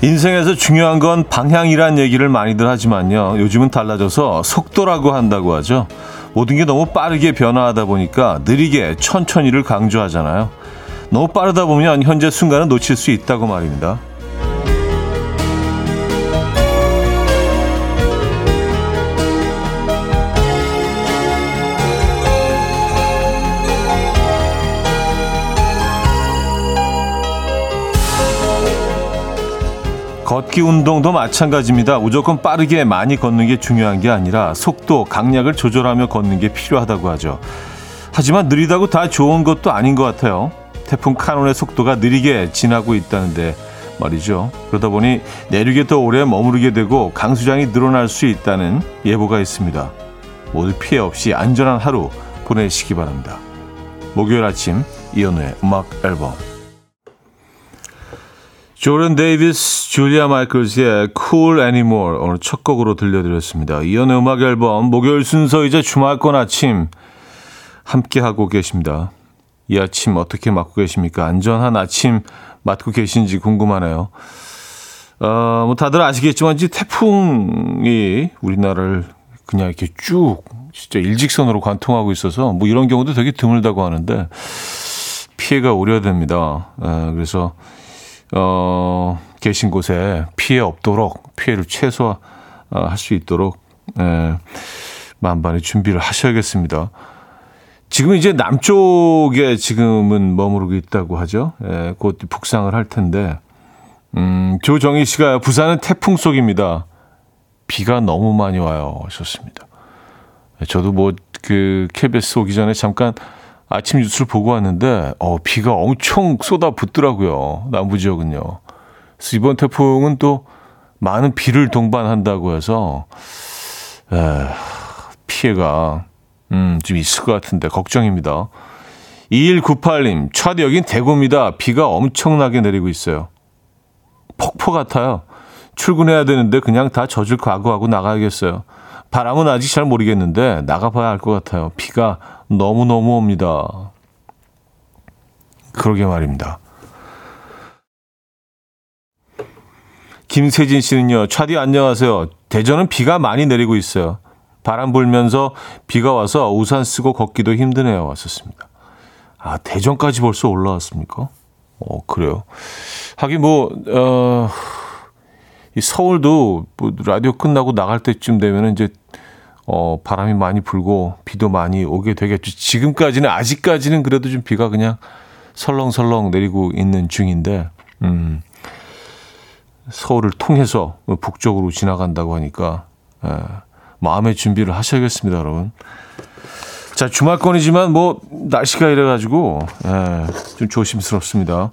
인생에서 중요한 건 방향이란 얘기를 많이들 하지만요. 요즘은 달라져서 속도라고 한다고 하죠. 모든 게 너무 빠르게 변화하다 보니까 느리게 천천히를 강조하잖아요. 너무 빠르다 보면 현재 순간을 놓칠 수 있다고 말입니다. 걷기 운동도 마찬가지입니다. 무조건 빠르게 많이 걷는 게 중요한 게 아니라 속도, 강약을 조절하며 걷는 게 필요하다고 하죠. 하지만 느리다고 다 좋은 것도 아닌 것 같아요. 태풍 카논의 속도가 느리게 지나고 있다는데 말이죠. 그러다 보니 내륙에 더 오래 머무르게 되고 강수량이 늘어날 수 있다는 예보가 있습니다. 모두 피해 없이 안전한 하루 보내시기 바랍니다. 목요일 아침 이연우의 음악 앨범 조던 데이비스, 줄리아 마이클즈의 Cool Anymore 오늘 첫 곡으로 들려드렸습니다. 이연의 음악 앨범 목요일 순서이자 주말권 아침 함께하고 계십니다. 이 아침 어떻게 맞고 계십니까? 안전한 아침 맞고 계신지 궁금하네요. 어, 뭐 다들 아시겠지만 이제 태풍이 우리나라를 그냥 이렇게 쭉 진짜 일직선으로 관통하고 있어서 뭐 이런 경우도 되게 드물다고 하는데 피해가 우려됩니다. 에, 그래서 어, 계신 곳에 피해 없도록 피해를 최소화할 수 있도록 에, 만반의 준비를 하셔야겠습니다. 지금 이제 남쪽에 지금은 머무르고 있다고 하죠. 예, 곧 북상을 할 텐데, 음, 조정희 씨가 부산은 태풍 속입니다. 비가 너무 많이 와요. 하셨습니다. 예, 저도 뭐, 그, KBS 오기 전에 잠깐 아침 뉴스를 보고 왔는데, 어, 비가 엄청 쏟아 붓더라고요. 남부 지역은요. 그래서 이번 태풍은 또 많은 비를 동반한다고 해서, 에, 피해가 음, 좀 있을 것 같은데 걱정입니다. 2198님, 차디 여긴 대구입니다. 비가 엄청나게 내리고 있어요. 폭포 같아요. 출근해야 되는데 그냥 다 젖을 각오하고 나가야겠어요. 바람은 아직 잘 모르겠는데 나가봐야 할 것 같아요. 비가 너무너무 옵니다. 그러게 말입니다. 김세진 씨는요, 차디 안녕하세요. 대전은 비가 많이 내리고 있어요. 바람 불면서 비가 와서 우산 쓰고 걷기도 힘드네요. 왔었습니다. 아, 대전까지 벌써 올라왔습니까? 어, 그래요. 하긴 뭐, 어, 이 서울도 뭐 라디오 끝나고 나갈 때쯤 되면은 이제, 어, 바람이 많이 불고 비도 많이 오게 되겠죠. 지금까지는, 아직까지는 그래도 좀 비가 그냥 설렁설렁 내리고 있는 중인데, 음, 서울을 통해서 북쪽으로 지나간다고 하니까, 예. 마음의 준비를 하셔야겠습니다, 여러분. 자, 주말권이지만 뭐 날씨가 이래가지고 예, 좀 조심스럽습니다.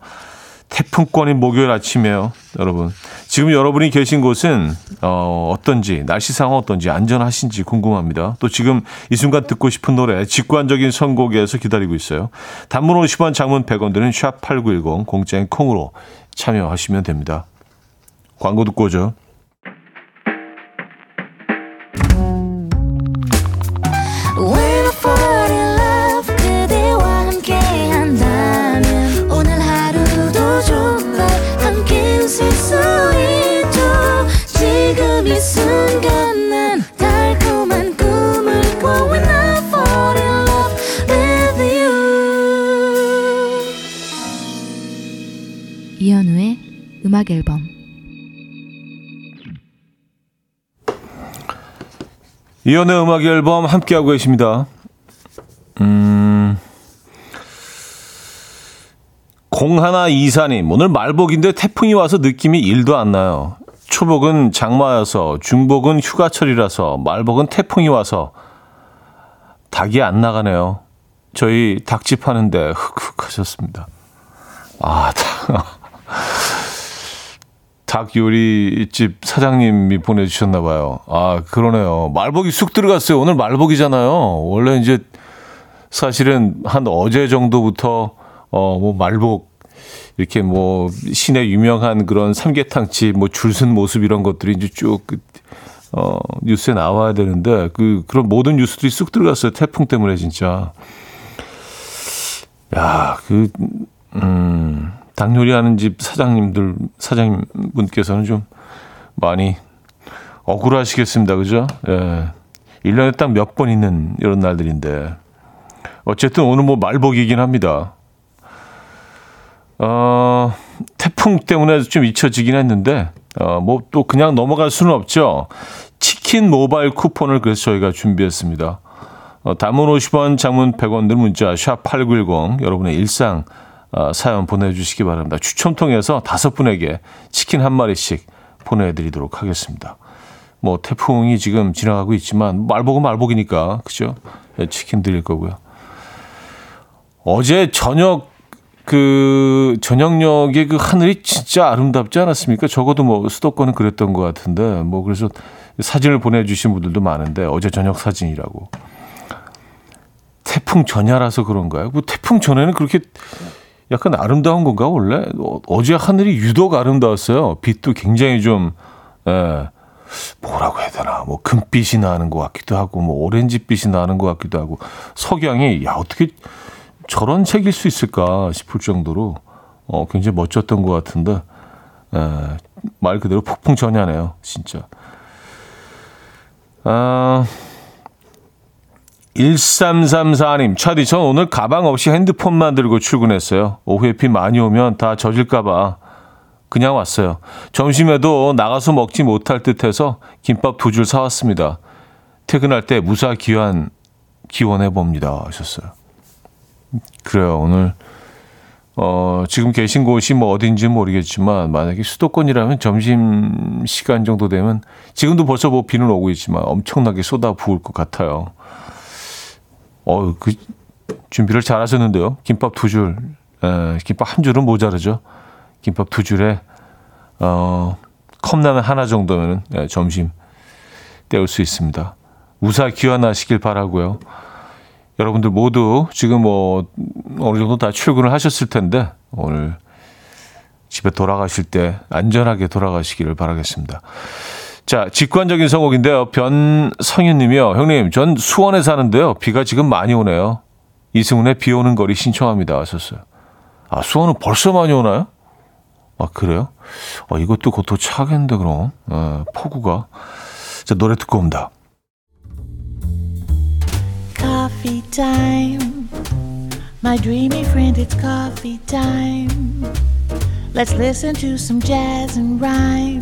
태풍권인 목요일 아침에요, 여러분. 지금 여러분이 계신 곳은 어, 어떤지 날씨 상황 어떤지 안전하신지 궁금합니다. 또 지금 이 순간 듣고 싶은 노래 직관적인 선곡에서 기다리고 있어요. 단문 50원, 장문 100원 드는 샵 8910 공짜인 콩으로 참여하시면 됩니다. 광고 듣고 오죠. 이연의 음악 앨범 함께하고 계십니다. 음, 공하나 이사님, 오늘 말복인데 태풍이 와서 느낌이 1도 안 나요. 초복은 장마여서, 중복은 휴가철이라서, 말복은 태풍이 와서 닭이 안 나가네요. 저희 닭집 하는데 흑흑 하셨습니다. 아, 닭. 닭 요리집 사장님이 보내주셨나 봐요. 아, 그러네요. 말복이 쑥 들어갔어요. 오늘 말복이잖아요. 원래 이제 사실은 한 어제 정도부터 어, 뭐 말복 이렇게 뭐 시내 유명한 그런 삼계탕집 뭐 줄선 모습 이런 것들이 이제 쭉 그, 어, 뉴스에 나와야 되는데 그 그런 모든 뉴스들이 쑥 들어갔어요. 태풍 때문에 진짜. 야, 그 음. 닭 요리하는 집 사장님들 사장님 분께서는 좀 많이 억울하시겠습니다. 그죠? 예. 1년에 딱 몇 번 있는 이런 날들인데. 어쨌든 오늘 뭐 말복이긴 합니다. 어, 태풍 때문에 좀 잊혀지긴 했는데, 어, 뭐 또 그냥 넘어갈 수는 없죠. 치킨 모바일 쿠폰을 그래서 저희가 준비했습니다. 어, 단문 50원, 장문 100원 들 문자 샵8910 여러분의 일상 어, 사연 보내주시기 바랍니다. 추첨 통해서 다섯 분에게 치킨 한 마리씩 보내드리도록 하겠습니다. 뭐 태풍이 지금 지나가고 있지만 말복은 말복이니까 그죠? 예, 치킨 드릴 거고요. 어제 저녁 그 저녁녘에 그 하늘이 진짜 아름답지 않았습니까? 적어도 뭐 수도권은 그랬던 것 같은데 뭐 그래서 사진을 보내주신 분들도 많은데 어제 저녁 사진이라고 태풍 전야라서 그런가요? 뭐 태풍 전에는 그렇게 약간 아름다운 건가 원래? 어, 어제 하늘이 유독 아름다웠어요. 빛도 굉장히 좀 예, 뭐라고 해야 되나. 뭐 금빛이 나는 것 같기도 하고 뭐 오렌지빛이 나는 것 같기도 하고. 석양이 야 어떻게 저런 책일 수 있을까 싶을 정도로 어, 굉장히 멋졌던 것 같은데 에, 말 그대로 폭풍 전야네요, 진짜. 아, 1334님, 차디, 전 오늘 가방 없이 핸드폰만 들고 출근했어요. 오후에 비 많이 오면 다 젖을까봐 그냥 왔어요. 점심에도 나가서 먹지 못할 듯 해서 김밥 두 줄 사왔습니다. 퇴근할 때 무사 기원, 기원해 봅니다. 하셨어요. 그래요. 오늘 어, 지금 계신 곳이 뭐 어딘지 모르겠지만 만약에 수도권이라면 점심 시간 정도 되면 지금도 벌써 뭐 비는 오고 있지만 엄청나게 쏟아 부을 것 같아요. 어, 그 준비를 잘 하셨는데요. 김밥 두 줄. 에, 김밥 한 줄은 모자르죠. 김밥 두 줄에 어, 컵라면 하나 정도면은 예, 점심 때울 수 있습니다. 무사 귀환하시길 바라고요. 여러분들 모두 지금 뭐 어느 정도 다 출근을 하셨을 텐데 오늘 집에 돌아가실 때 안전하게 돌아가시기를 바라겠습니다. 자, 직관적인 성곡인데요. 변성윤 님이요. 형님, 전 수원에 사는데요. 비가 지금 많이 오네요. 이승훈의 비 오는 거리 신청합니다. 하셨어요. 아, 수원은 벌써 많이 오나요? 아, 그래요? 아, 이것도 곧 도착하겠는데, 그럼. 아, 폭우가. 자, 노래 듣고 옵니다. coffee. My dreamy friend, it's coffee time. Let's listen to some jazz and rhyme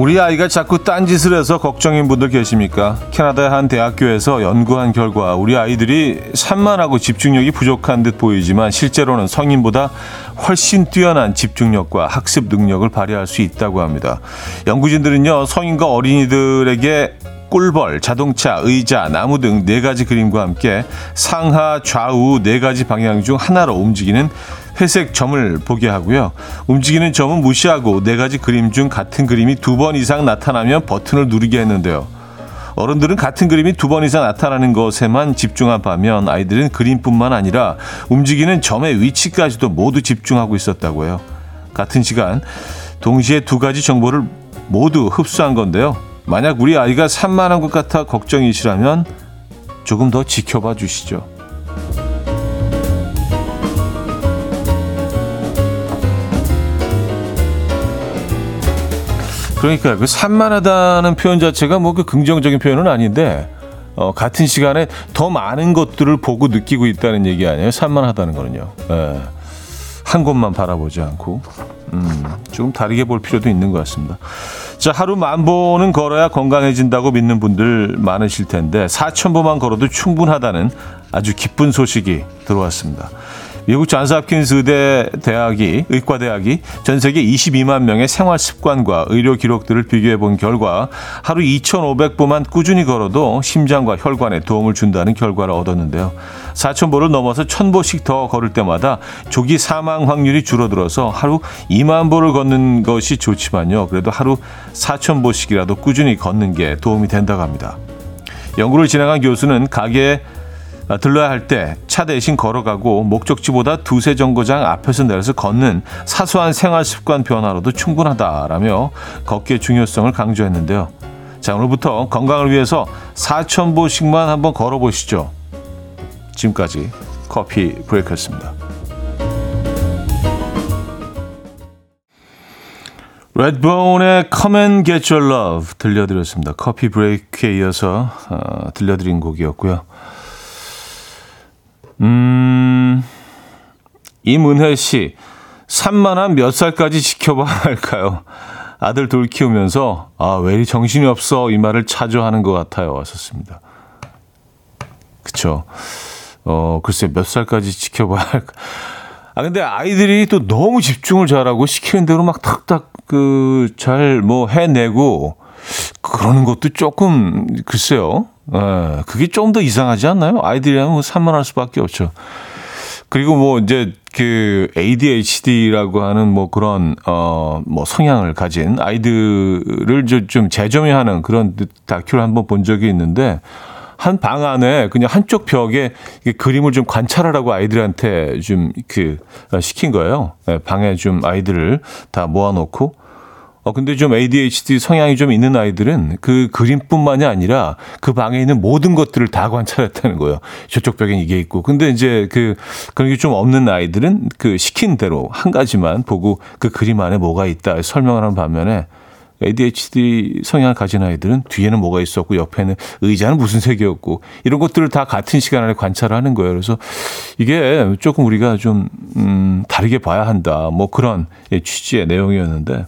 우리 아이가 자꾸 딴짓을 해서 걱정인 분들 계십니까? 캐나다의 한 대학교에서 연구한 결과 우리 아이들이 산만하고 집중력이 부족한 듯 보이지만 실제로는 성인보다 훨씬 뛰어난 집중력과 학습 능력을 발휘할 수 있다고 합니다. 연구진들은요, 성인과 어린이들에게 꿀벌, 자동차, 의자, 나무 등 네 가지 그림과 함께 상하, 좌우 네 가지 방향 중 하나로 움직이는 회색 점을 보게 하고요. 움직이는 점은 무시하고 네 가지 그림 중 같은 그림이 두 번 이상 나타나면 버튼을 누르게 했는데요. 어른들은 같은 그림이 두 번 이상 나타나는 것에만 집중한 반면 아이들은 그림뿐만 아니라 움직이는 점의 위치까지도 모두 집중하고 있었다고 해요. 같은 시간 동시에 두 가지 정보를 모두 흡수한 건데요. 만약 우리 아이가 산만한 것 같아 걱정이시라면 조금 더 지켜봐 주시죠. 그러니까 그 산만하다는 표현 자체가 뭐 그 긍정적인 표현은 아닌데 어, 같은 시간에 더 많은 것들을 보고 느끼고 있다는 얘기 아니에요? 산만하다는 거는요. 예. 한 곳만 바라보지 않고 음, 조금 다르게 볼 필요도 있는 것 같습니다. 자, 하루 만 보는 걸어야 건강해진다고 믿는 분들 많으실 텐데 4천 보만 걸어도 충분하다는 아주 기쁜 소식이 들어왔습니다. 미국 존스홉킨스 의대 대학이 의과 대학이 전 세계 22만 명의 생활 습관과 의료 기록들을 비교해 본 결과 하루 2,500보만 꾸준히 걸어도 심장과 혈관에 도움을 준다는 결과를 얻었는데요. 4,000보를 넘어서 1,000보씩 더 걸을 때마다 조기 사망 확률이 줄어들어서 하루 2만 보를 걷는 것이 좋지만요. 그래도 하루 4,000보씩이라도 꾸준히 걷는 게 도움이 된다고 합니다. 연구를 진행한 교수는 가게에 들러야 할 때 차 대신 걸어가고 목적지보다 두세 정거장 앞에서 내려서 걷는 사소한 생활 습관 변화로도 충분하다라며 걷기의 중요성을 강조했는데요. 자, 오늘부터 건강을 위해서 4,000보씩만 한번 걸어보시죠. 지금까지 커피 브레이크였습니다. 레드본의 Come and Get Your Love 들려드렸습니다. 커피 브레이크에 이어서 어, 들려드린 곡이었고요. 음, 이문혜 씨, 산만한 몇 살까지 지켜봐야 할까요? 아들 둘 키우면서 아, 왜 이리 정신이 없어 이 말을 자주 하는 것 같아요. 왔었습니다. 그쵸. 어, 글쎄 몇 살까지 지켜봐야 할까. 아, 근데 아이들이 또 너무 집중을 잘하고 시키는 대로 막 탁탁 그 잘 뭐 해내고 그러는 것도 조금 글쎄요. 예, 그게 좀 더 이상하지 않나요? 아이들이랑 뭐 산만할 수밖에 없죠. 그리고 뭐 이제 그 ADHD라고 하는 뭐 그런 어 뭐 성향을 가진 아이들을 좀 재점유하는 그런 다큐를 한번 본 적이 있는데 한 방 안에 그냥 한쪽 벽에 그림을 좀 관찰하라고 아이들한테 좀 그 시킨 거예요. 예, 방에 좀 아이들을 다 모아놓고 어, 근데 좀 ADHD 성향이 좀 있는 아이들은 그 그림뿐만이 아니라 그 방에 있는 모든 것들을 다 관찰했다는 거예요. 저쪽 벽엔 이게 있고. 근데 이제 그, 그런 게 좀 없는 아이들은 그 시킨 대로 한 가지만 보고 그 그림 안에 뭐가 있다 설명을 하는 반면에 ADHD 성향을 가진 아이들은 뒤에는 뭐가 있었고 옆에는 의자는 무슨 색이었고 이런 것들을 다 같은 시간 안에 관찰을 하는 거예요. 그래서 이게 조금 우리가 좀, 음, 다르게 봐야 한다. 뭐 그런 취지의 내용이었는데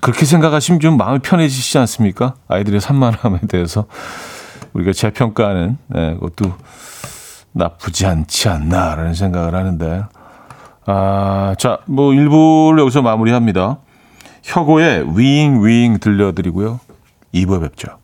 그렇게 생각하시면 좀 마음이 편해지시지 않습니까? 아이들의 산만함에 대해서 우리가 재평가하는 네, 그것도 나쁘지 않지 않나라는 생각을 하는데 아, 자, 뭐 일부를 여기서 마무리합니다. 혁오의 위잉 위잉 들려드리고요. 2부에 뵙죠.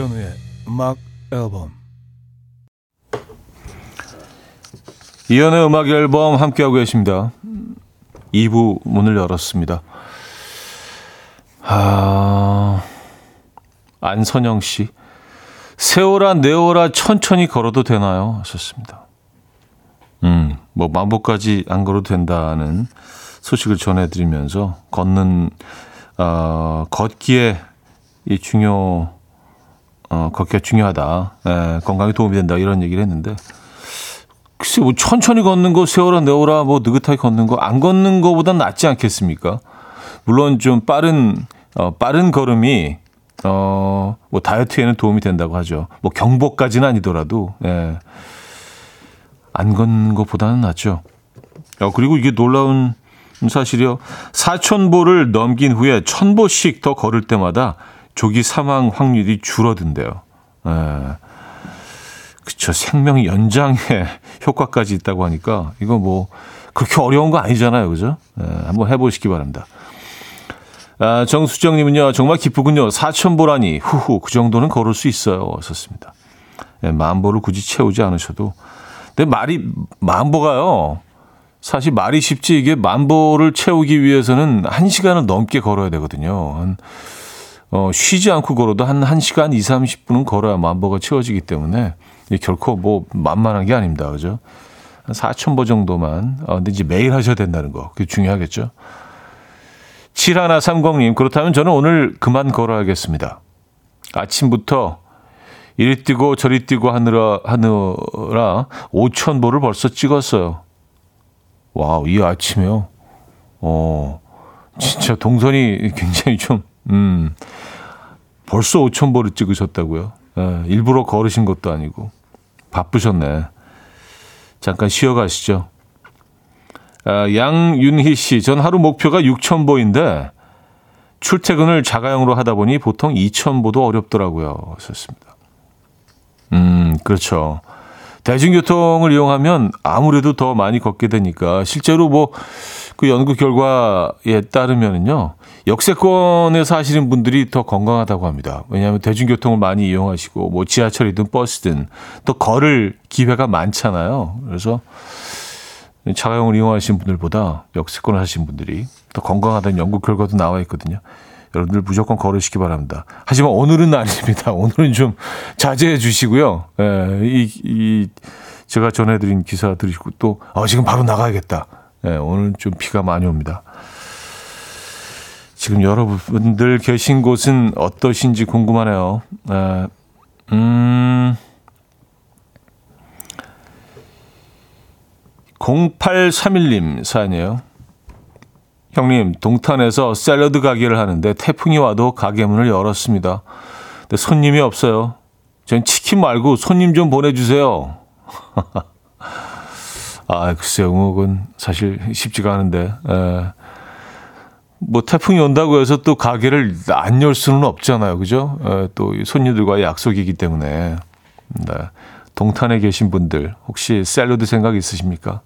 이현우의 음악 앨범 이현우의 음악 앨범 함께하고 계십니다. 2부 문을 열었습니다. 아, 안선영 씨. 세월아, 내월아, 천천히 걸어도 되나요? 하셨습니다. 음, 뭐, 만보까지 안 걸어도 된다는 소식을 전해드리면서, 걷는, 어, 걷기에 이 중요, 어, 걷기가 중요하다. 에, 건강에 도움이 된다. 이런 얘기를 했는데. 글쎄, 뭐, 천천히 걷는 거, 세월아, 내월아, 뭐, 느긋하게 걷는 거, 안 걷는 거보단 낫지 않겠습니까? 물론 좀 빠른, 어, 빠른 걸음이, 어, 뭐, 다이어트에는 도움이 된다고 하죠. 뭐, 경보까지는 아니더라도, 예. 안 걷는 것보다는 낫죠. 어, 그리고 이게 놀라운 사실이요. 4천보를 넘긴 후에 1000보씩 더 걸을 때마다 조기 사망 확률이 줄어든대요. 예. 그쵸. 생명 연장에 효과까지 있다고 하니까 이거 뭐 그렇게 어려운 거 아니잖아요. 그죠? 예, 한번 해보시기 바랍니다. 아, 정수정님은요, 정말 기쁘군요. 4천보라니, 후후, 그 정도는 걸을 수 있어요. 썼습니다. 예, 만보를 굳이 채우지 않으셔도. 근데 말이, 만보가요, 사실 말이 쉽지 이게 만보를 채우기 위해서는 한 시간을 넘게 걸어야 되거든요. 한, 어, 쉬지 않고 걸어도 한 1시간 2, 30분은 걸어야 만보가 채워지기 때문에 결코 뭐 만만한 게 아닙니다. 그죠? 한 4,000보 정도만. 어, 근데 이제 매일 하셔야 된다는 거. 그게 중요하겠죠? 7130님, 그렇다면 저는 오늘 그만 걸어야겠습니다. 아침부터 이리 뛰고 저리 뛰고 하느라, 하느라 5,000보를 벌써 찍었어요. wow, 이 아침에요. 어, 진짜 동선이 굉장히 좀, 음, 벌써 5,000보를 찍으셨다고요? 예, 일부러 걸으신 것도 아니고. 바쁘셨네. 잠깐 쉬어가시죠. 아, 양윤희 씨, 전 하루 목표가 6,000보인데, 출퇴근을 자가용으로 하다 보니 보통 2,000보도 어렵더라고요. 썼습니다. 음, 그렇죠. 대중교통을 이용하면 아무래도 더 많이 걷게 되니까 실제로 뭐 그 연구 결과에 따르면은요. 역세권에 사시는 분들이 더 건강하다고 합니다. 왜냐하면 대중교통을 많이 이용하시고 뭐 지하철이든 버스든 또 걸을 기회가 많잖아요. 그래서 차가용을 이용하시는 분들보다 역세권을 하시는 분들이 더 건강하다는 연구 결과도 나와 있거든요. 여러분들 무조건 걸으시기 바랍니다. 하지만 오늘은 아닙니다. 오늘은 좀 자제해 주시고요. 예, 이, 이, 제가 전해드린 기사 들으시고 또, 아, 지금 바로 나가야겠다. 예, 오늘은 좀 비가 많이 옵니다. 지금 여러분들 계신 곳은 어떠신지 궁금하네요. 에, 음, 0831님 사연이에요. 형님, 동탄에서 샐러드 가게를 하는데 태풍이 와도 가게 문을 열었습니다. 근데 손님이 없어요. 전 치킨 말고 손님 좀 보내주세요. 아, 글쎄요, 응옥은 사실 쉽지가 않은데. 에. 뭐 태풍이 온다고 해서 또 가게를 안 열 수는 없잖아요. 그죠? 에, 또 손님들과의 약속이기 때문에. 네. 동탄에 계신 분들 혹시 샐러드 생각 있으십니까?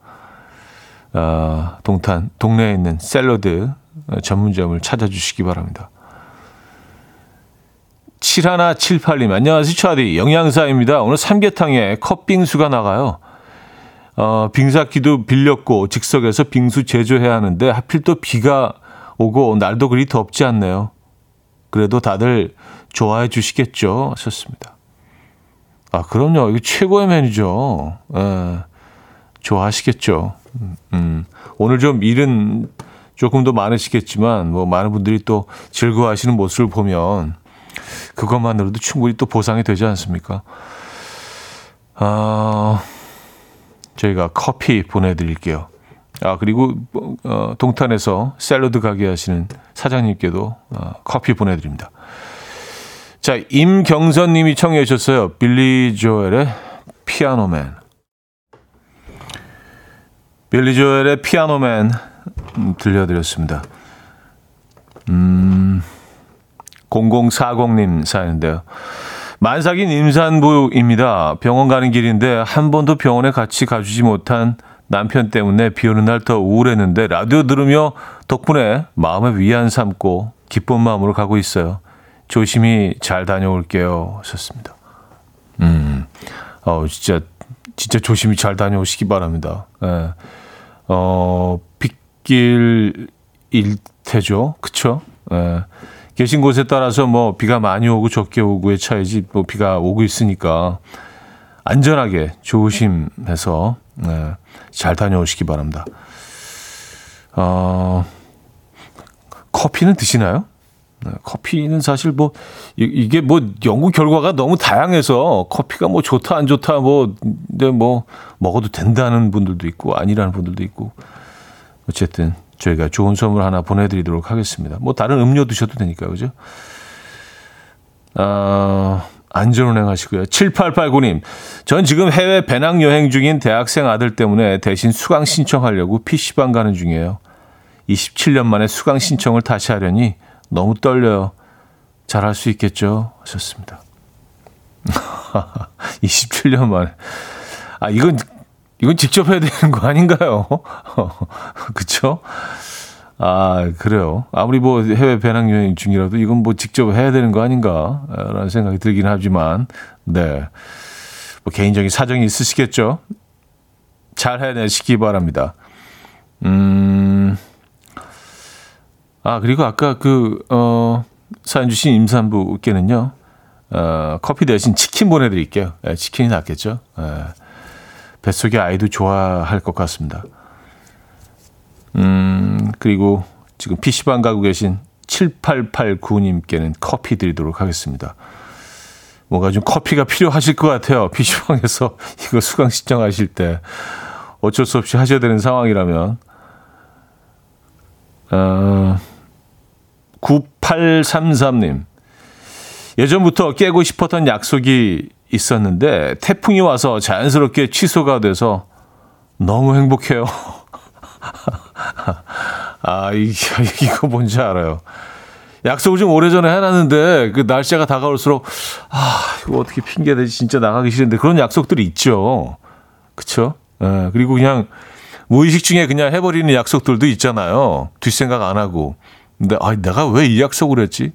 아, 동탄 동네에 있는 샐러드 전문점을 찾아주시기 바랍니다. 7178님 안녕하세요 차디 영양사입니다. 오늘 삼계탕에 컵빙수가 나가요. 어, 빙사기도 빌렸고 즉석에서 빙수 제조해야 하는데 하필 또 비가 오고 날도 그리 덥지 않네요. 그래도 다들 좋아해 주시겠죠? 하셨습니다. 아, 그럼요. 이거 최고의 메뉴죠. 예, 좋아하시겠죠. 음, 음, 오늘 좀 일은 조금 더 많으시겠지만, 뭐, 많은 분들이 또 즐거워 하시는 모습을 보면, 그것만으로도 충분히 또 보상이 되지 않습니까? 아, 저희가 커피 보내드릴게요. 아, 그리고, 어, 동탄에서 샐러드 가게 하시는 사장님께도 어, 커피 보내드립니다. 자, 임경선 님이 청해 주셨어요. 빌리 조엘의 피아노맨. 빌리 조엘의 피아노맨 음, 들려드렸습니다. 음, 0040님 사연인데요. 만삭인 임산부입니다. 병원 가는 길인데 한 번도 병원에 같이 가주지 못한 남편 때문에 비 오는 날 더 우울했는데 라디오 들으며 덕분에 마음의 위안 삼고 기쁜 마음으로 가고 있어요. 조심히 잘 다녀올게요. 하셨습니다. 음, 어, 진짜, 진짜 조심히 잘 다녀오시기 바랍니다. 예. 어, 빗길일 테죠. 그쵸? 예. 계신 곳에 따라서 뭐 비가 많이 오고 적게 오고의 차이지 뭐 비가 오고 있으니까 안전하게 조심해서 네, 잘 다녀오시기 바랍니다. 어, 커피는 드시나요? 네, 커피는 사실 뭐 이, 게뭐 연구 결과가 너무 다양해서 커피가 뭐 좋다 안 좋다 뭐 근데 뭐 먹어도 된다는 분들도 있고 아니라는 분들도 있고 어쨌든 저희가 좋은 선물 하나 보내드리도록 하겠습니다. 뭐 다른 음료 드셔도 되니까 그죠? 어, 안전운행 하시고요. 7889님, 전 지금 해외 배낭여행 중인 대학생 아들 때문에 대신 수강 신청하려고 PC방 가는 중이에요. 27년 만에 수강 신청을 다시 하려니 너무 떨려요. 잘할 수 있겠죠? 하셨습니다. 27년 만에. 아, 이건, 이건 직접 해야 되는 거 아닌가요? 그쵸? 아, 그래요. 아무리 뭐 해외 배낭여행 중이라도 이건 뭐 직접 해야 되는 거 아닌가라는 생각이 들긴 하지만, 네. 뭐 개인적인 사정이 있으시겠죠? 잘 해내시기 바랍니다. 음, 아, 그리고 아까 그, 어, 사연 주신 임산부께는요, 어, 커피 대신 치킨 보내드릴게요. 네, 치킨이 낫겠죠? 네. 뱃속의 아이도 좋아할 것 같습니다. 음, 그리고 지금 PC방 가고 계신 7889님께는 커피 드리도록 하겠습니다. 뭔가 좀 커피가 필요하실 것 같아요. PC방에서 이거 수강 신청하실 때 어쩔 수 없이 하셔야 되는 상황이라면. 어, 9833님. 예전부터 깨고 싶었던 약속이 있었는데 태풍이 와서 자연스럽게 취소가 돼서 너무 행복해요. 아, 이, 이거 뭔지 알아요. 약속을 좀 오래전에 해놨는데 그 날짜가 다가올수록 아 이거 어떻게 핑계 대지 진짜 나가기 싫은데 그런 약속들이 있죠. 그쵸? 예, 그리고 그냥 무의식 중에 그냥 해버리는 약속들도 있잖아요. 뒷생각 안 하고. 근데 아 내가 왜 이 약속을 했지?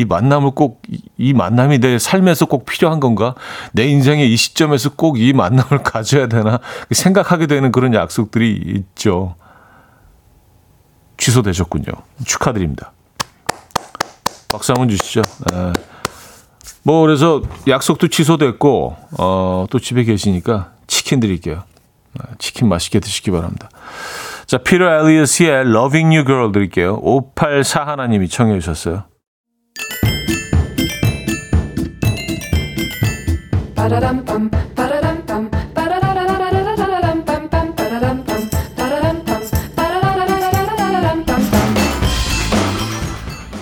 이 만남을 꼭, 이 만남이 내 삶에서 꼭 필요한 건가? 내 인생의 이 시점에서 꼭 이 만남을 가져야 되나? 생각하게 되는 그런 약속들이 있죠. 취소되셨군요. 축하드립니다. 박수 한번 주시죠. 네. 뭐, 그래서 약속도 취소됐고, 어, 또 집에 계시니까 치킨 드릴게요. 네, 치킨 맛있게 드시기 바랍니다. 자, 피터 엘리어스의 Loving You Girl 드릴게요. 584 하나님이 청해 주셨어요.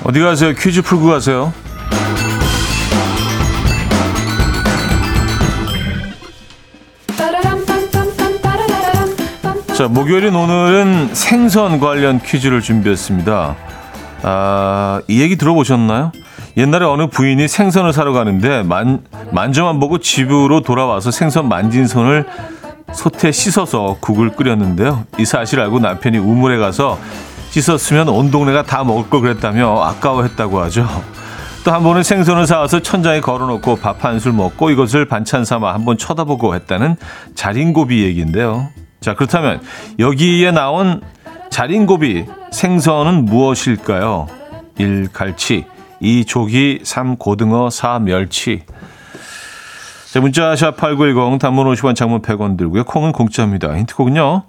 어디 가세요? 퀴즈 풀고 가세요. 자, 목요일인 오늘은 생선 관련 퀴즈를 준비했습니다. 아, 이 얘기 들어보셨나요? 옛날에 어느 부인이 생선을 사러 가는데 만, 만져만 보고 집으로 돌아와서 생선 만진 손을 솥에 씻어서 국을 끓였는데요. 이 사실 알고 남편이 우물에 가서 씻었으면 온 동네가 다 먹을 걸 그랬다며 아까워했다고 하죠. 또 한 번은 생선을 사와서 천장에 걸어놓고 밥 한 술 먹고 이것을 반찬 삼아 한 번 쳐다보고 했다는 자린고비 얘기인데요. 자, 그렇다면 여기에 나온 자린고비 생선은 무엇일까요? 1. 갈치 2. 조기 3. 고등어 4. 멸치 자, 문자 샵8910 단문 50원 장문 100원 들고요. 콩은 공짜입니다. 힌트곡은요.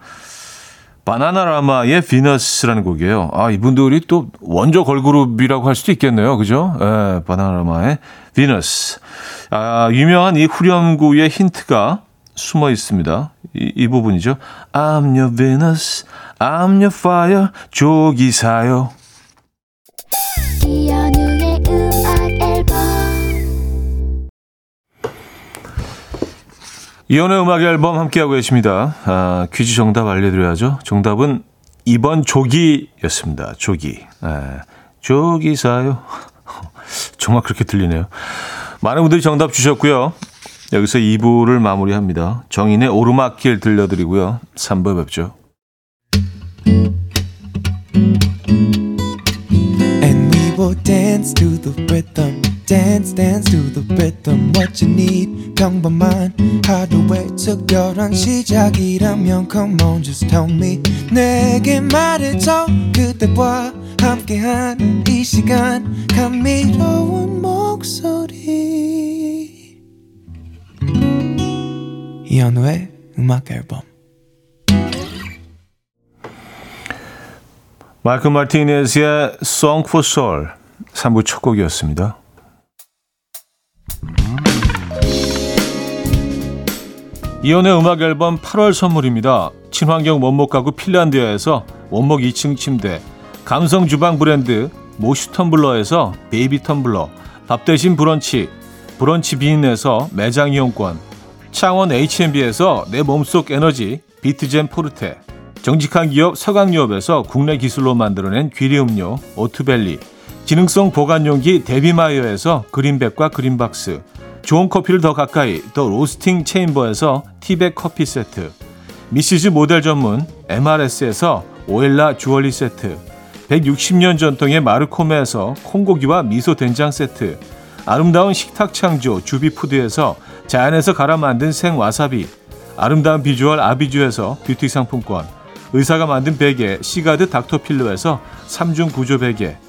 바나나라마의 비너스라는 곡이에요. 아, 이분들이 또 원조 걸그룹이라고 할 수도 있겠네요. 그죠? 예, 바나나라마의 비너스. 아, 유명한 이 후렴구의 힌트가 숨어 있습니다. 이, 이 부분이죠. I'm your Venus, I'm your fire, 조기사요. 이연우의 음악 앨범 함께하고 계십니다. 아, 퀴즈 정답 알려드려야죠. 정답은 2번 조기였습니다. 조기. 네. 조기사요. 정말 그렇게 들리네요. 많은 분들이 정답 주셨고요. 여기서 2부를 마무리합니다. 정인의 오르막길 들려드리고요. 3부 뵙죠. Will dance to the rhythm. dance dance to the rhythm what you need 평범한 하루의 특별한 시작이라면 come on just tell me 내게 말해줘 그대와 함께한 이 시간 감미로운 목소리 이현우의 음악 앨범 마이크 마티네즈의 Song for Soul 3부 첫 곡이었습니다. 이현우의 음악 앨범 8월 선물입니다. 친환경 원목 가구 핀란디아에서 원목 2층 침대, 감성 주방 브랜드 모슈 텀블러에서 baby 텀블러, 밥 대신 브런치, 브런치 빈에서 매장 이용권, 창원 H&B에서 내 몸속 에너지 비트젠 포르테 정직한 기업 서강유업에서 국내 기술로 만들어낸 귀리 음료 오트벨리 기능성 보관용기 데비마이어에서 그린백과 그린박스 좋은 커피를 더 가까이 더 로스팅 체임버에서 티백 커피 세트 미시즈 모델 전문 MRS에서 오엘라 주얼리 세트 160년 전통의 마르코메에서 콩고기와 미소 된장 세트 아름다운 식탁 창조 주비푸드에서 자연에서 갈아 만든 생와사비 아름다운 비주얼 아비주에서 뷰티 상품권 의사가 만든 베개 시가드 닥터필로에서 3중 구조 베개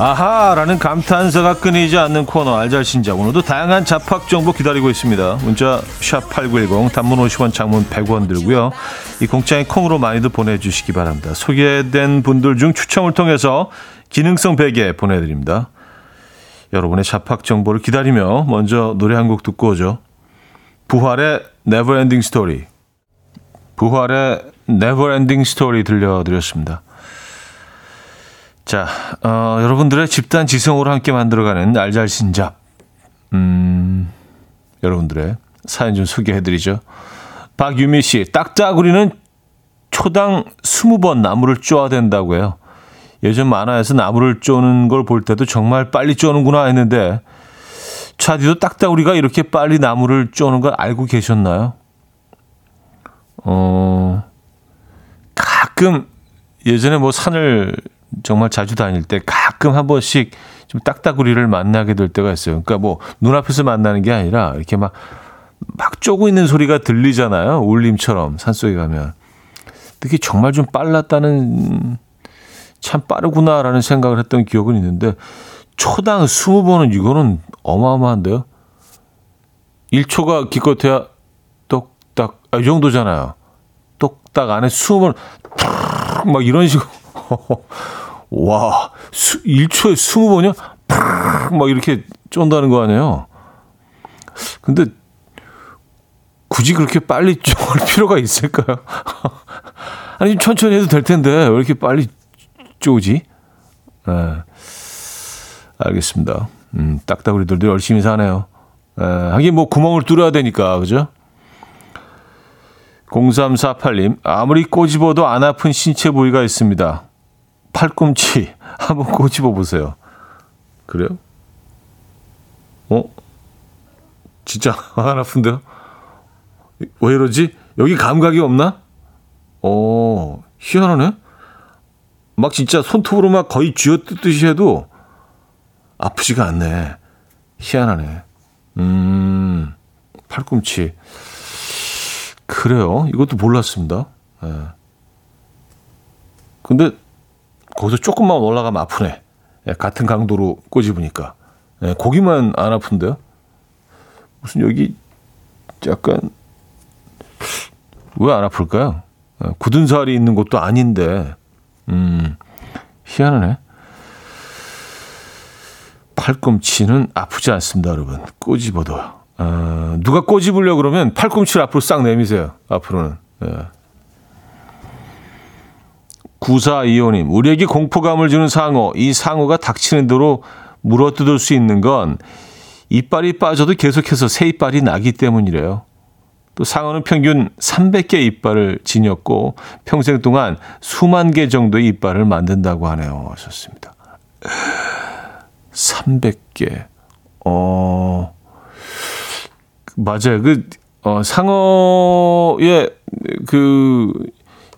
아하라는 감탄사가 끊이지 않는 코너 알잘 신잡. 오늘도 다양한 잡학 정보 기다리고 있습니다. 문자 샵 #8910 단문 50원, 장문 100원 들고요. 이 공짜인 콩으로 많이들 보내주시기 바랍니다. 소개된 분들 중 추첨을 통해서 기능성 베개 보내드립니다. 여러분의 잡학 정보를 기다리며 먼저 노래 한 곡 듣고 오죠. 부활의 Ending Story. 부활의 Ending Story 들려드렸습니다. 자, 어, 여러분들의 집단 지성으로 함께 만들어가는 알잘신잡. 음, 여러분들의 사연 좀 소개해드리죠. 박유미 씨, 딱따구리는 초당 20번 나무를 쪼아야 된다고 해요. 예전 만화에서 나무를 쪼는 걸 볼 때도 정말 빨리 쪼는구나 했는데, 차디도 딱따구리가 이렇게 빨리 나무를 쪼는 걸 알고 계셨나요? 어, 가끔 예전에 뭐 산을 정말 자주 다닐 때 가끔 한 번씩 좀 딱따구리를 만나게 될 때가 있어요. 그러니까 뭐 눈앞에서 만나는 게 아니라 이렇게 막, 막 쪼고 있는 소리가 들리잖아요. 울림처럼 산속에 가면. 그게 정말 좀 빨랐다는, 참 빠르구나라는 생각을 했던 기억은 있는데, 초당 20번은 이거는 어마어마한데요. 1초가 기껏해야 똑딱, 아, 이 정도잖아요. 똑딱 안에 20번, 막 이런 식으로. 와, 수, 1초에 20번이요? 막 이렇게 쫀다는 거 아니에요? 근데 굳이 그렇게 빨리 쫀 필요가 있을까요? 아니, 좀 천천히 해도 될 텐데, 왜 이렇게 빨리 쪼지? 네. 알겠습니다. 음, 딱따구리들도 열심히 사네요. 에, 하긴 뭐 구멍을 뚫어야 되니까, 그죠? 0348님, 아무리 꼬집어도 안 아픈 신체 부위가 있습니다. 팔꿈치 한번 꼬집어 보세요. 그래요? 어? 진짜 안 아픈데요? 왜 이러지? 여기 감각이 없나? 어, 희한하네. 막 진짜 손톱으로 막 거의 쥐어뜯듯이 해도 아프지가 않네. 희한하네. 음, 팔꿈치. 그래요. 이것도 몰랐습니다. 예. 근데 거기서 조금만 올라가면 아프네. 예, 같은 강도로 꼬집으니까. 예, 거기만 안 아픈데요? 무슨 여기 약간 왜 안 아플까요? 예, 굳은 살이 있는 것도 아닌데, 음, 희한하네. 팔꿈치는 아프지 않습니다, 여러분. 꼬집어도. 어, 누가 꼬집으려 고 그러면 팔꿈치를 앞으로 싹 내미세요. 앞으로는. 예. 9425님, 우리에게 공포감을 주는 상어. 이 상어가 닥치는 대로 물어뜯을 수 있는 건 이빨이 빠져도 계속해서 새 이빨이 나기 때문이래요. 또 상어는 평균 300개 이빨을 지녔고 평생 동안 수만 개 정도의 이빨을 만든다고 하네요. 하셨습니다. 300개. 어, 맞아요. 그, 어, 상어의 그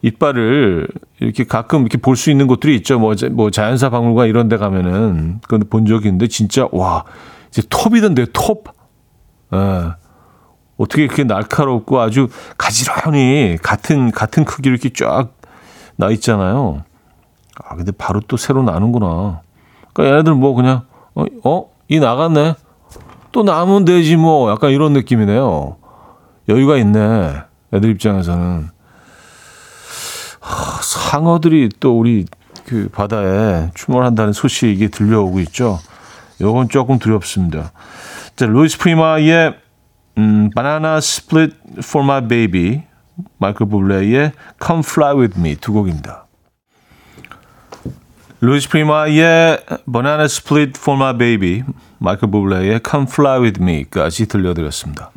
이빨을 이렇게 가끔 이렇게 볼 수 있는 곳들이 있죠. 뭐, 뭐 자연사 박물관 이런 데 가면은 그건 본 적이 있는데 진짜 와, 이제 톱이던데 톱. 예. 어떻게 이렇게 날카롭고 아주 가지런히 같은 같은 크기로 이렇게 쫙 나 있잖아요. 아 근데 바로 또 새로 나는구나. 그러니까 얘네들 뭐 그냥 어, 어? 이 나갔네. 또 나면 되지 뭐 약간 이런 느낌이네요. 여유가 있네. 애들 입장에서는 하, 상어들이 또 우리 그 바다에 출몰한다는 소식이 들려오고 있죠. 요건 조금 두렵습니다. 자, 루이스 프리마의 음, Banana Split for My Baby, 마이클 부블레의 Come Fly With Me 두 곡입니다. 루이스 프리마의 Banana Split for My Baby, 마이클 부블레의 Come Fly With Me까지 들려드렸습니다.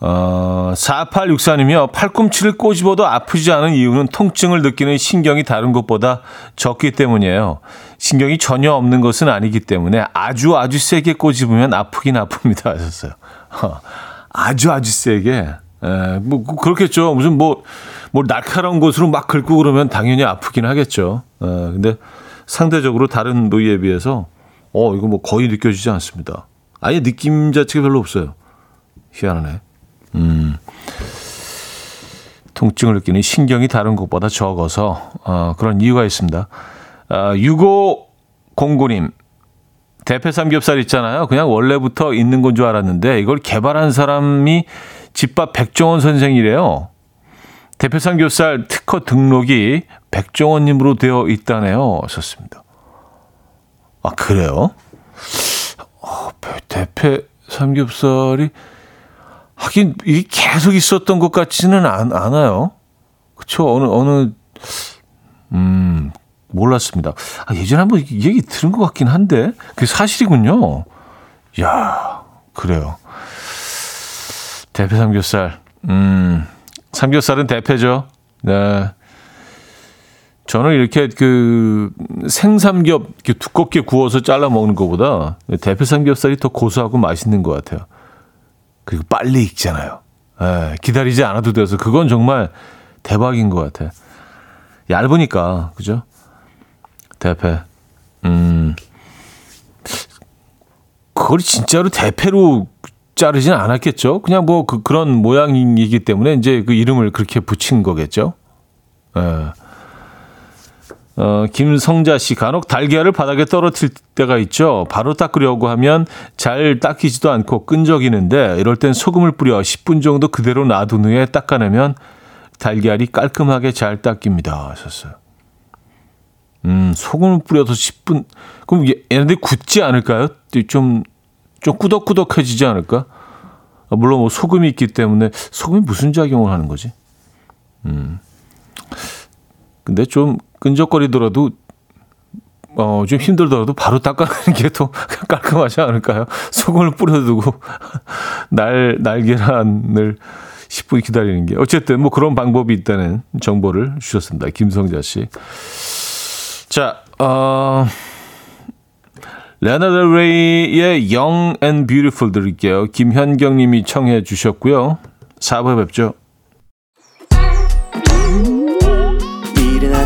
어, 4864님이요. 팔꿈치를 꼬집어도 아프지 않은 이유는 통증을 느끼는 신경이 다른 것보다 적기 때문이에요. 신경이 전혀 없는 것은 아니기 때문에 아주 아주 세게 꼬집으면 아프긴 아픕니다. 하셨어요. 아주 아주 세게. 에, 뭐, 그렇겠죠. 무슨 뭐, 뭐, 날카로운 곳으로 막 긁고 그러면 당연히 아프긴 하겠죠. 에, 근데 상대적으로 다른 부위에 비해서, 어, 이거 뭐 거의 느껴지지 않습니다. 아예 느낌 자체가 별로 없어요. 희한하네. 음, 통증을 느끼는 신경이 다른 것보다 적어서 어, 그런 이유가 있습니다. 어, 6509님 대패 삼겹살 있잖아요. 그냥 원래부터 있는 건 줄 알았는데 이걸 개발한 사람이 집밥 백종원 선생이래요. 대패 삼겹살 특허 등록이 백종원님으로 되어 있다네요. 썼습니다. 아 그래요? 어, 대패 삼겹살이 하긴 이게 계속 있었던 것 같지는 않, 않아요. 그쵸? 어느 어느 음 몰랐습니다. 아, 예전에 한번 얘기 들은 것 같긴 한데 그게 사실이군요. 야 그래요. 대패 삼겹살. 음 삼겹살은 대패죠. 네. 저는 이렇게 그 생삼겹 이렇게 두껍게 구워서 잘라 먹는 것보다 대패 삼겹살이 더 고소하고 맛있는 것 같아요. 그리고 빨리 익잖아요. 예, 기다리지 않아도 돼서 그건 정말 대박인 것 같아. 얇으니까 그죠? 대패. 음. 그걸 진짜로 대패로 자르진 않았겠죠? 그냥 뭐 그, 그런 모양이기 때문에 이제 그 이름을 그렇게 붙인 거겠죠? 예. 어, 김성자 씨, 간혹 달걀을 바닥에 떨어뜨릴 때가 있죠. 바로 닦으려고 하면 잘 닦이지도 않고 끈적이는데 이럴 땐 소금을 뿌려 10분 정도 그대로 놔둔 후에 닦아내면 달걀이 깔끔하게 잘 닦입니다. 하셨어요. 음, 소금을 뿌려서 10분. 그럼 얘네들 굳지 않을까요? 좀, 좀 꾸덕꾸덕해지지 않을까? 아, 물론 뭐 소금이 있기 때문에 소금이 무슨 작용을 하는 거지? 음. 근데 좀 끈적거리더라도 어, 좀 힘들더라도 바로 닦아내는 게 더 깔끔하지 않을까요? 소금을 뿌려두고 날, 날계란을 10분 기다리는 게. 어쨌든 뭐 그런 방법이 있다는 정보를 주셨습니다. 김성자 씨. 자, 어, 레나드 레이의 Young and Beautiful 들을게요. 김현경 님이 청해 주셨고요. 4부에 뵙죠.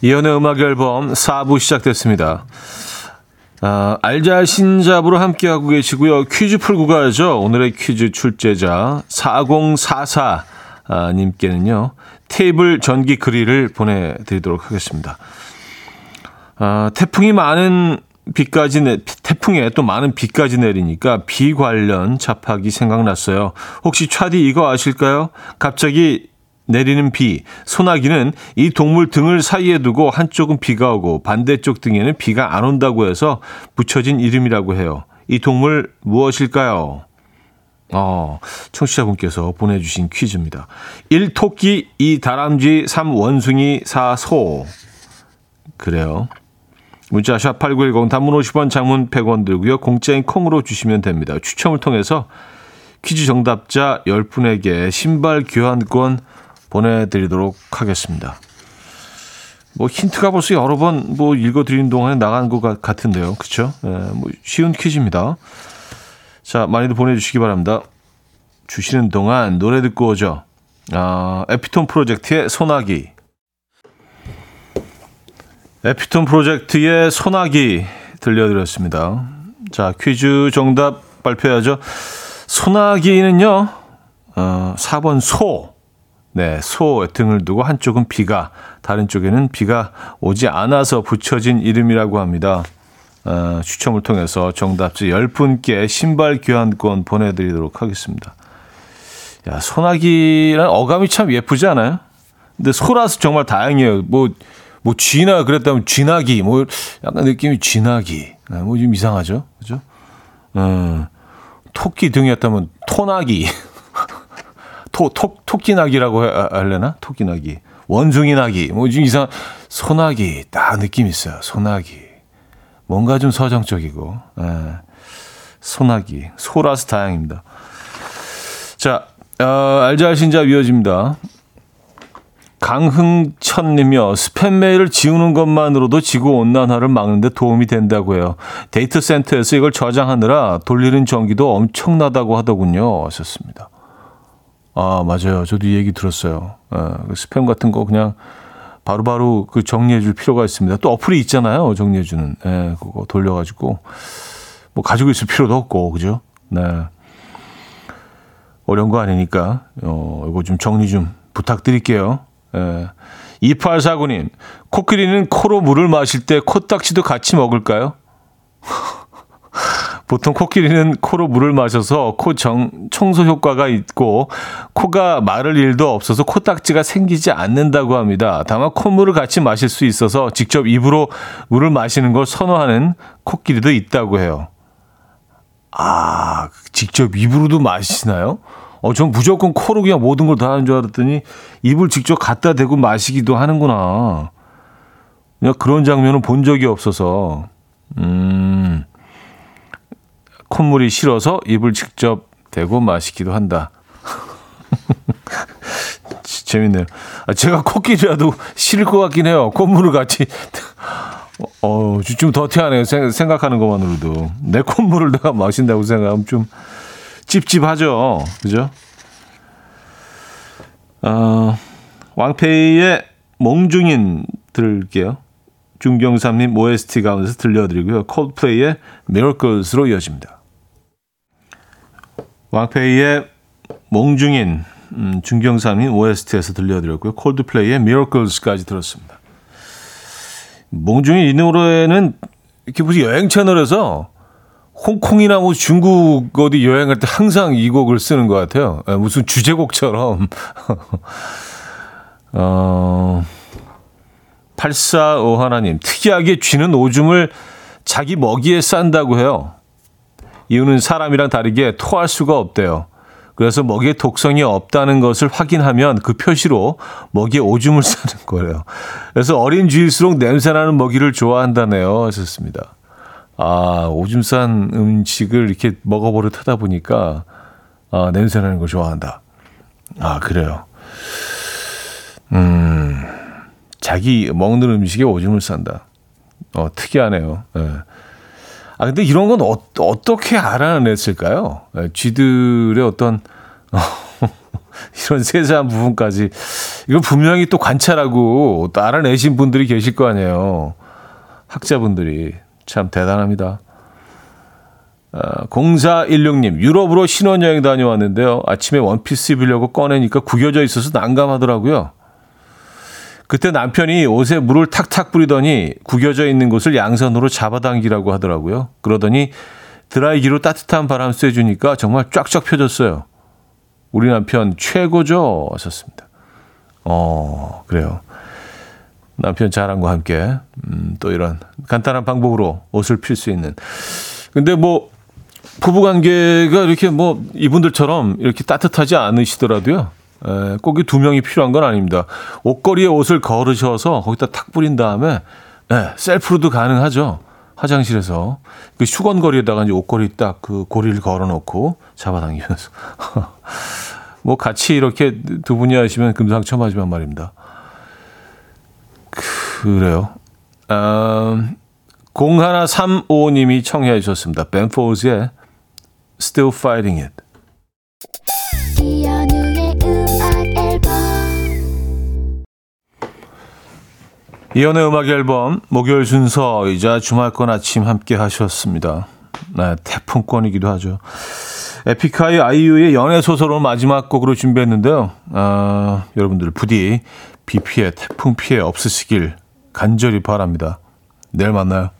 이연의 음악 앨범 4부 시작됐습니다. 아, 알자 신잡으로 함께하고 계시고요. 퀴즈 풀고 가야죠. 오늘의 퀴즈 출제자 4044 아, 님께는요. 테이블 전기 그릴을 보내드리도록 하겠습니다. 아, 태풍이 많은 비까지 내, 태풍에 또 많은 비까지 내리니까 비 관련 잡학이 생각났어요. 혹시 차디 이거 아실까요? 갑자기 내리는 비, 소나기는 이 동물 등을 사이에 두고 한쪽은 비가 오고 반대쪽 등에는 비가 안 온다고 해서 붙여진 이름이라고 해요. 이 동물 무엇일까요? 어, 청취자분께서 보내주신 퀴즈입니다. 1. 토끼, 2. 다람쥐, 3. 원숭이, 4. 소. 그래요. 문자 샵 8910 단문 50원 장문 100원 들고요. 공짜인 콩으로 주시면 됩니다. 추첨을 통해서 퀴즈 정답자 10분에게 신발 교환권 보내드리도록 하겠습니다. 뭐 힌트가 벌써 여러 번 뭐 읽어드리는 동안에 나간 것 같은데요. 그쵸? 예, 뭐 쉬운 퀴즈입니다. 자, 많이들 보내주시기 바랍니다. 주시는 동안 노래 듣고 오죠. 아, 에피톤 프로젝트의 소나기. 에피톤 프로젝트의 소나기 들려드렸습니다. 자, 퀴즈 정답 발표하죠. 소나기는요, 어, 4번 소. 네, 소 등을 두고 한쪽은 비가, 다른 쪽에는 비가 오지 않아서 붙여진 이름이라고 합니다. 어, 추첨을 통해서 정답지 10분께 신발 교환권 보내드리도록 하겠습니다. 야, 소나기란 어감이 참 예쁘지 않아요? 근데 소라서 정말 다행이에요. 뭐, 뭐, 쥐나 그랬다면 쥐나기, 뭐, 약간 느낌이 쥐나기. 네, 뭐좀 이상하죠? 그죠? 어, 토끼 등이었다면 토나기. 토, 토, 토끼나기라고 할래나? 토끼나기. 원숭이 나기. 뭐 좀 이상, 소나기. 딱 느낌 있어요. 소나기. 뭔가 좀 서정적이고. 예. 소나기. 소라서 다행입니다. 자, 어, 알잘신잡 이어집니다. 강흥천님이요. 스팸 메일을 지우는 것만으로도 지구 온난화를 막는데 도움이 된다고 해요. 데이터 센터에서 이걸 저장하느라 돌리는 전기도 엄청나다고 하더군요. 하셨습니다. 아, 맞아요. 저도 이 얘기 들었어요. 아, 스팸 같은 거 그냥 바로바로 바로 그 정리해 줄 필요가 있습니다. 또 어플이 있잖아요. 정리해 주는. 예, 그거 돌려 가지고 뭐 가지고 있을 필요도 없고. 그죠? 네. 어려운 거 아니니까 어, 이거 좀 정리 좀 부탁드릴게요. 예. 2849님, 코끼리는 코로 물을 마실 때 코딱지도 같이 먹을까요? 보통 코끼리는 코로 물을 마셔서 코 정, 청소 효과가 있고 코가 마를 일도 없어서 코딱지가 생기지 않는다고 합니다. 다만 콧물을 같이 마실 수 있어서 직접 입으로 물을 마시는 걸 선호하는 코끼리도 있다고 해요. 아, 직접 입으로도 마시나요? 어, 전 무조건 코로 그냥 모든 걸 다 하는 줄 알았더니 입을 직접 갖다 대고 마시기도 하는구나. 그냥 그런 장면은 본 적이 없어서. 음. 콧물이 싫어서 입을 직접 대고 마시기도 한다. 재밌네요. 아, 제가 코끼리라도 싫을 것 같긴 해요. 콧물을 같이. 어, 좀 더티하네요. 생각하는 것만으로도. 내 콧물을 내가 마신다고 생각하면 좀 찝찝하죠. 그죠? 어, 왕페이의 몽중인 들을게요. 중경삼님 OST 가운데서 들려드리고요. 콜드플레이의 Miracles로 이어집니다. 왕페이의 몽중인 음, 중경삼님 OST에서 들려드렸고요. 콜드플레이의 Miracles까지 들었습니다. 몽중인 이 노래는 이렇게 무슨 여행 채널에서 홍콩이나 뭐 중국 어디 여행할 때 항상 이 곡을 쓰는 것 같아요. 예, 무슨 주제곡처럼. 어, 845 하나님, 특이하게 쥐는 오줌을 자기 먹이에 싼다고 해요. 이유는 사람이랑 다르게 토할 수가 없대요. 그래서 먹이에 독성이 없다는 것을 확인하면 그 표시로 먹이에 오줌을 싸는 거예요. 그래서 어린 쥐일수록 냄새나는 먹이를 좋아한다네요. 하셨습니다. 아, 오줌 싼 음식을 이렇게 먹어버릇 하다 보니까, 아, 냄새 나는 걸 좋아한다. 아, 그래요. 음, 자기 먹는 음식에 오줌을 싼다. 어, 특이하네요. 예. 아, 근데 이런 건 어, 떻게 알아냈을까요? 예, 쥐들의 어떤, 어, 이런 세세한 부분까지. 이걸 분명히 또 관찰하고 또 알아내신 분들이 계실 거 아니에요. 학자분들이. 참 대단합니다. 아, 0416님, 유럽으로 신혼여행 다녀왔는데요. 아침에 원피스 입으려고 꺼내니까 구겨져 있어서 난감하더라고요. 그때 남편이 옷에 물을 탁탁 뿌리더니 구겨져 있는 곳을 양손으로 잡아당기라고 하더라고요. 그러더니 드라이기로 따뜻한 바람 쐬주니까 정말 쫙쫙 펴졌어요. 우리 남편 최고죠? 하셨습니다. 어, 그래요. 남편 자랑과 함께 음, 또 이런 간단한 방법으로 옷을 필 수 있는. 근데 뭐 부부 관계가 이렇게 뭐 이분들처럼 이렇게 따뜻하지 않으시더라도요. 에, 꼭이 두 명이 필요한 건 아닙니다. 옷걸이에 옷을 걸으셔서 거기다 탁 뿌린 다음에 에, 셀프로도 가능하죠. 화장실에서 그 수건거리에다가 이제 옷걸이 딱 그 고리를 걸어놓고 잡아당기면서 뭐 같이 이렇게 두 분이 하시면 금상첨화지만 말입니다. 그래요. 음, 0135님이 청해 주셨습니다. 벤포즈의 Still Fighting It. 이연의 음악 앨범 목요일 순서이자 주말권 아침 함께 하셨습니다. 네, 태풍권이기도 하죠. 에픽하이 아이유의 연애 소설을 마지막 곡으로 준비했는데요. 아, 여러분들 부디 비 피해, 태풍 피해 없으시길 간절히 바랍니다. 내일 만나요.